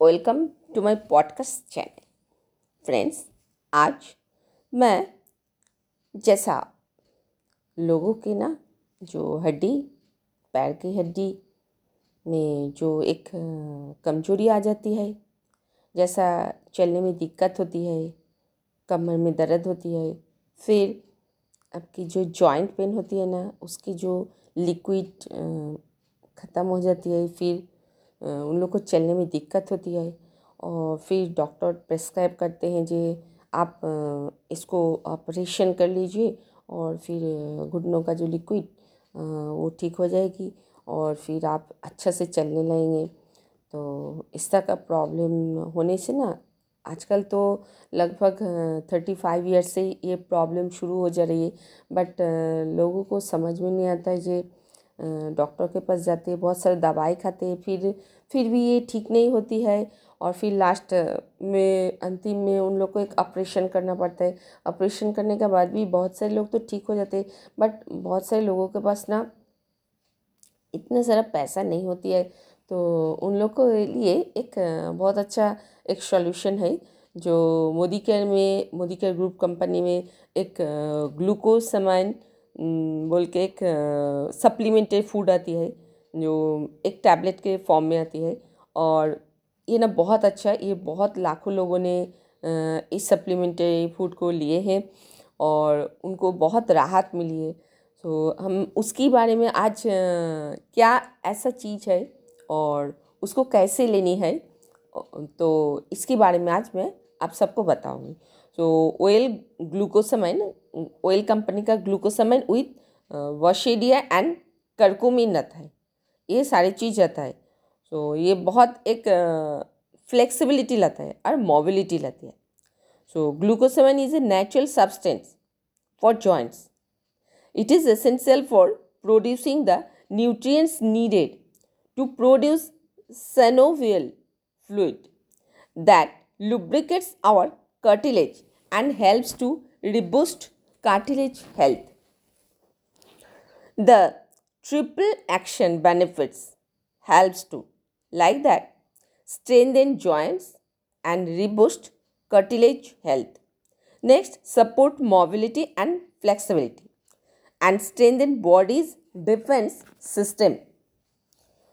Welcome to my podcast channel friends आज मैं जैसा लोगों के ना जो हड्डी, पैर की हड्डी में जो एक कमज़ोरी आ जाती है, जैसा चलने में दिक्कत होती है, कमर में दर्द होती है, फिर आपकी जो जॉइंट पेन होती है ना, उसकी जो लिक्विड ख़त्म हो जाती है, फिर उन लोग को चलने में दिक्कत होती है। और फिर डॉक्टर प्रेस्क्राइब करते हैं जी आप इसको ऑपरेशन कर लीजिए और फिर घुटनों का जो लिक्विड वो ठीक हो जाएगी और फिर आप अच्छा से चलने लगेंगे। तो इस तरह का प्रॉब्लम होने से ना, आजकल तो लगभग थर्टी फाइव ईयर से ये प्रॉब्लम शुरू हो जा रही है। बट लोगों को समझ में नहीं आता है जे डॉक्टर के पास जाते हैं, बहुत सारे दवाई खाते हैं, फिर फिर भी ये ठीक नहीं होती है और फिर लास्ट में, अंतिम में उन लोग को एक ऑपरेशन करना पड़ता है। ऑपरेशन करने के बाद भी बहुत सारे लोग तो ठीक हो जाते हैं बट बहुत सारे लोगों के पास ना इतना सारा पैसा नहीं होती है। तो उन लोग को लिए एक, बहुत अच्छा एक सॉल्यूशन है, जो मोदी केयर में मोदी केयर ग्रुप कंपनी में एक ग्लूकोज सामान बोल के एक सप्लीमेंट्री फ़ूड आती है, जो एक टैबलेट के फॉर्म में आती है। और ये ना बहुत अच्छा है, ये बहुत लाखों लोगों ने इस सप्लीमेंट्री फ़ूड को लिए हैं और उनको बहुत राहत मिली है। तो हम उसके बारे में आज क्या ऐसा चीज़ है और उसको कैसे लेनी है तो इसके बारे में आज मैं आप सबको बताऊँगी। तो ऑयल ग्लूकोसमाइन ऑयल कंपनी का ग्लूकोसमाइन विथ वशेडिया एंड करकोमिन आता है। ये सारी चीज़ आता है। तो ये बहुत एक फ्लेक्सिबिलिटी लाता है और मोबिलिटी लाती है। So glucosamine is a natural substance for joints it is essential for producing the nutrients needed to produce synovial fluid that lubricates our cartilage and helps to reboost cartilage health. The triple action benefits helps to like that strengthen joints and reboost cartilage health. Next, support mobility and flexibility and strengthen body's defense system.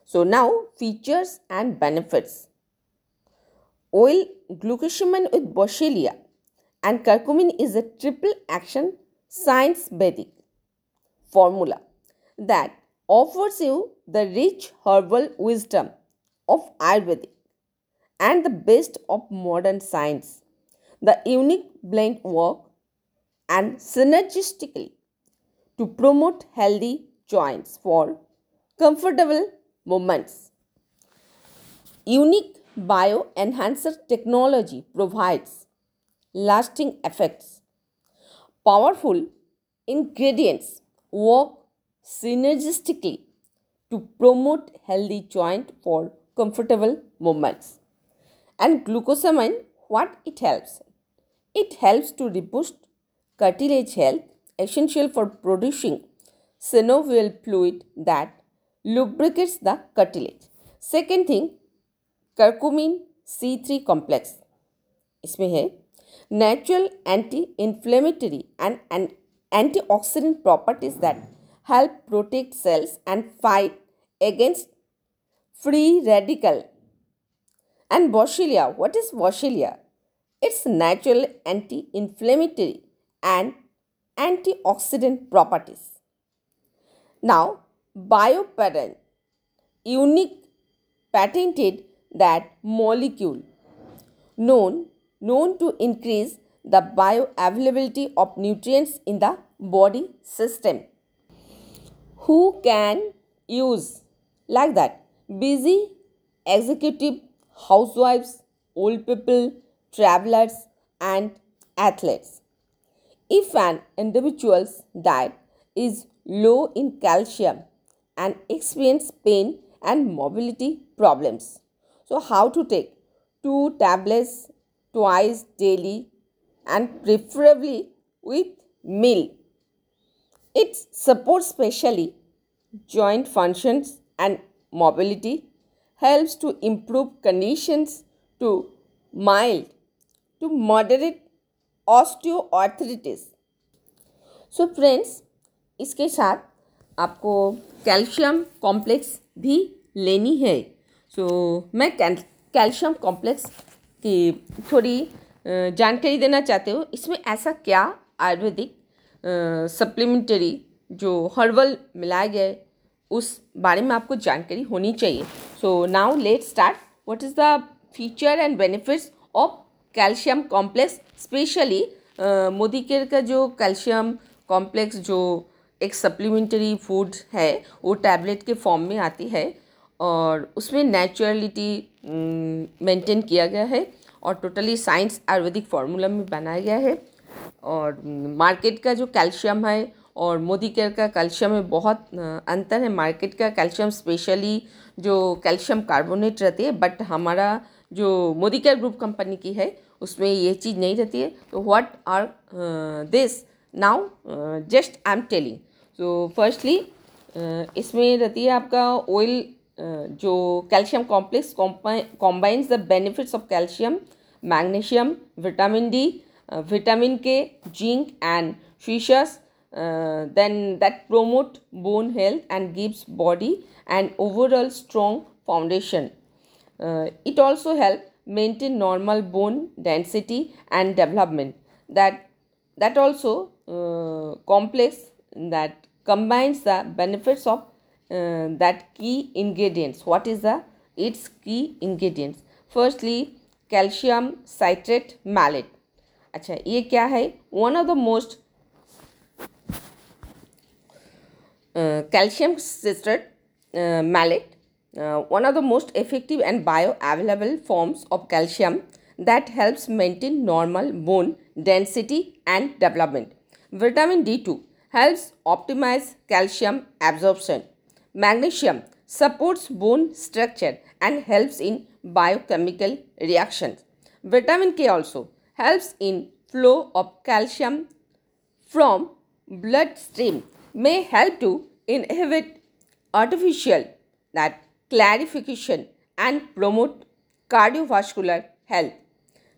So now features and benefits. Oil glucosamine with boswellia and curcumin is a triple action science Vedic formula that offers you the rich herbal wisdom of Ayurvedic and the best of modern science. The unique blend work and synergistically to promote healthy joints for comfortable movements. Unique bioenhancer technology provides lasting effects. Powerful ingredients work synergistically to promote healthy joint for comfortable movements. And glucosamine, what it helps? It helps to reboost cartilage health, essential for producing synovial fluid that lubricates the cartilage. Second thing, curcumin C3 complex. इसमें है natural anti-inflammatory and, and antioxidant properties that help protect cells and fight against free radical. And Boswellia, what is Boswellia? It's natural anti-inflammatory and antioxidant properties. Now, biopattern, unique patented that molecule known known to increase the bioavailability of nutrients in the body system. Who can use like that? Busy executive housewives, old people, travelers, and athletes. If an individual's diet is low in calcium and experience pain and mobility problems. So, how to take? Two tablets twice daily and preferably with meal. It supports specially joint functions and mobility, helps to improve conditions to mild to moderate osteoarthritis so friends इसके साथ आपको calcium complex भी लेनी है so so, मैं calcium complex की थोड़ी जानकारी देना चाहते हो, इसमें ऐसा क्या आयुर्वेदिक सप्लीमेंटरी जो हर्बल मिलाया गया उस बारे में आपको जानकारी होनी चाहिए। So now let start what is the feature and benefits of calcium complex specially Modicare का जो कैल्शियम कॉम्प्लेक्स जो एक सप्लीमेंटरी फ़ूड है, वो टैबलेट के फॉर्म में आती है। और उसमें नेचुरलिटी मेंटेन किया गया है और टोटली साइंस आयुर्वेदिक फार्मूला में बनाया गया है और मार्केट का जो कैल्शियम है और मोदी केयर का कैल्शियम में बहुत अंतर है। मार्केट का कैल्शियम स्पेशली जो कैल्शियम कार्बोनेट रहती है बट हमारा जो मोदी केयर ग्रुप कंपनी की है, उसमें ये चीज़ नहीं रहती है। तो what are this now just I am telling so firstly इसमें रहती है आपका ऑयल जो calcium complex combines the benefits of calcium magnesium vitamin D vitamin K zinc and fishes then that promote bone health and gives body an overall strong foundation. Uh, it also help maintain normal bone density and development. That that also uh, complex that combines the benefits of uh, that key ingredients. What is the its key ingredients? Firstly, calcium citrate malate. अच्छा ये क्या है one of the most Uh, calcium citrate uh, malate, uh, one of the most effective and bioavailable forms of calcium that helps maintain normal bone density and development. Vitamin D2 helps optimize calcium absorption. Magnesium supports bone structure and helps in biochemical reactions. Vitamin K also helps in flow of calcium from bloodstream may help to inhibit artificial that clarification and promote cardiovascular health.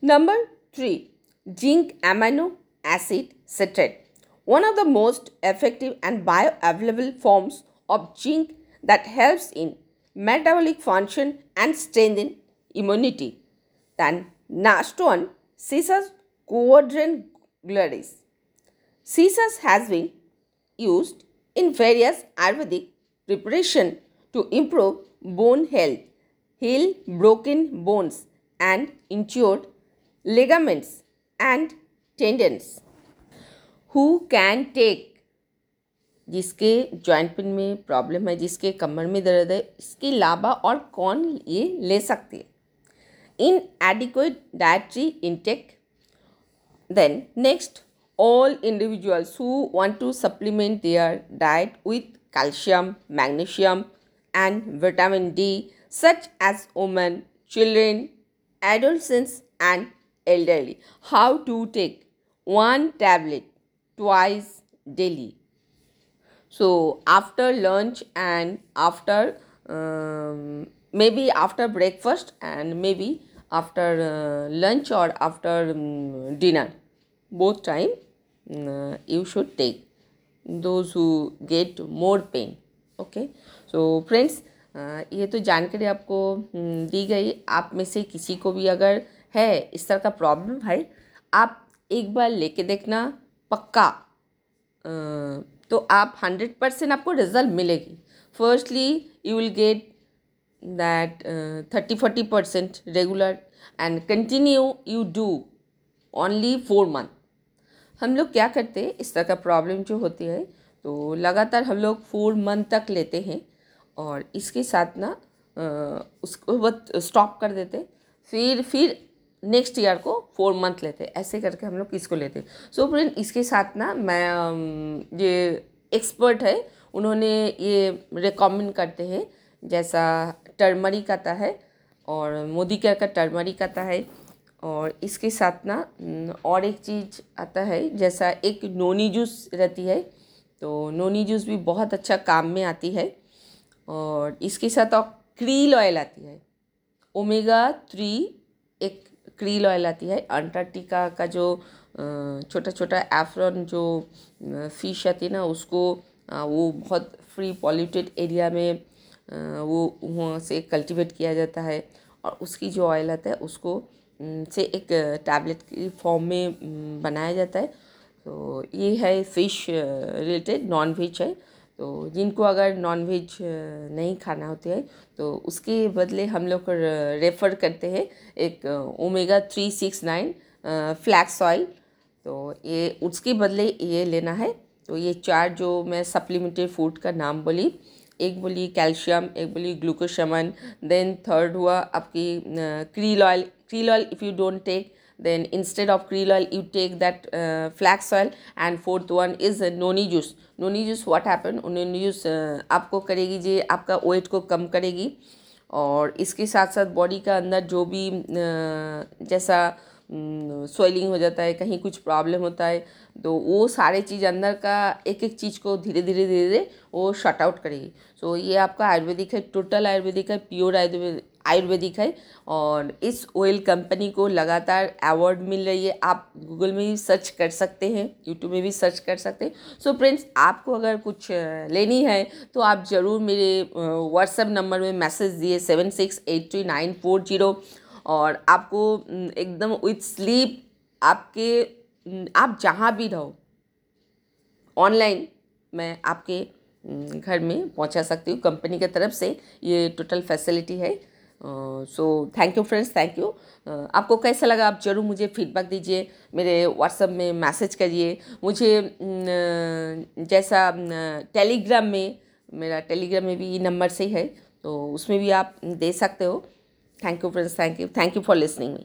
Number 3. Zinc amino acid citrate. One of the most effective and bioavailable forms of zinc that helps in metabolic function and strengthen immunity. Then last one, Cissus quadrangularis. Cissus has been used in various Ayurvedic preparation to improve bone health, heal broken bones and injured ligaments and tendons. Who can take जिसके joint pain में problem है, जिसके कमर में दर्द है, इसकी लाभा और कौन ये ले सकती है? In adequate dietary intake then next all individuals who want to supplement their diet with calcium magnesium and vitamin D such as women children adult and elderly how to take one tablet twice daily So, after lunch and after um, maybe after breakfast and maybe after uh, lunch or after um, dinner both time uh, you should take those who get more pain okay so friends ये तो जानकारी आपको दी गई आप में से किसी को भी अगर है इस तरह का प्रॉब्लम है आप एक बार लेके देखना पक्का तो आप हंड्रेड परसेंट आपको रिज़ल्ट मिलेगी। Firstly you will get that thirty forty percent regular and continue you do only four month हम लोग क्या करते हैं? इस तरह का प्रॉब्लम जो होती है तो लगातार हम लोग फोर मंथ तक लेते हैं और इसके साथ ना उसको बहुत स्टॉप कर देते फिर फिर नेक्स्ट ईयर को फोर मंथ लेते ऐसे करके हम लोग इसको लेते सो so, फ्रेंड इसके साथ ना मैं ये एक्सपर्ट है उन्होंने ये रिकमेंड करते हैं जैसा टर्मरिक आता है और मोदी केयर का टर्मरिक आता है। और इसके साथ ना और एक चीज़ आता है जैसा एक नोनी जूस रहती है तो नोनी जूस भी बहुत अच्छा काम में आती है। और इसके साथ और क्रील ऑयल आती है। ओमेगा थ्री एक क्रील ऑयल आती है अंटार्कटिका का जो छोटा छोटा एफ्रॉन जो फ़िश आती है ना, उसको वो बहुत फ्री पॉल्यूटेड एरिया में वो वहाँ से कल्टीवेट किया जाता है और उसकी जो ऑयल आता है, उसको से एक टैबलेट की फॉर्म में बनाया जाता है। तो ये है फ़िश रिलेटेड नॉन वेज है। तो जिनको अगर नॉन वेज नहीं खाना होता है तो उसके बदले हम लोग रेफ़र करते हैं एक omega three six nine flax oil तो ये, उसके बदले ये लेना है। तो ये चार जो मैं सप्लीमेंट्री फ़ूड का नाम बोली, एक बोली कैल्शियम एक बोली ग्लूकोशमन देन थर्ड हुआ आपकी krill oil krill oil if you don't take then instead of krill oil you take that uh, flax oil and fourth one is noni juice. Noni juice what happen noni juice uh, आपको करेगी जी आपका wait को कम करेगी और इसके साथ साथ body का अंदर जो भी uh, जैसा स्वेलिंग हम्म, हो जाता है कहीं कुछ प्रॉब्लम होता है तो वो सारे चीज़ अंदर का एक एक चीज़ को धीरे धीरे धीरे धीरे वो शट आउट करेगी। सो so, ये आपका आयुर्वेदिक है टोटल आयुर्वेदिक है प्योर आयुर्वेदिक आयुर्वेदिक है और इस ऑयल कंपनी को लगातार अवार्ड मिल रही है। आप गूगल में भी सर्च कर सकते हैं यूट्यूब में भी सर्च कर सकते हैं। सो फ्रेंड्स आपको अगर कुछ लेनी है तो आप ज़रूर मेरे व्हाट्सएप नंबर में मैसेज दिए seven six eight three nine four zero और आपको एकदम विथ स्लीप आपके आप जहाँ भी रहो ऑनलाइन मैं आपके घर में पहुँचा सकती हूँ। कंपनी की तरफ़ से ये टोटल फैसिलिटी है। So thank you friends thank you आपको कैसा लगा आप ज़रूर मुझे फीडबैक दीजिए, मेरे व्हाट्सएप में मैसेज करिए। मुझे जैसा टेलीग्राम में, मेरा टेलीग्राम में भी नंबर से ही है तो उसमें भी आप दे सकते हो। Thank you friends thank you thank you for listening me.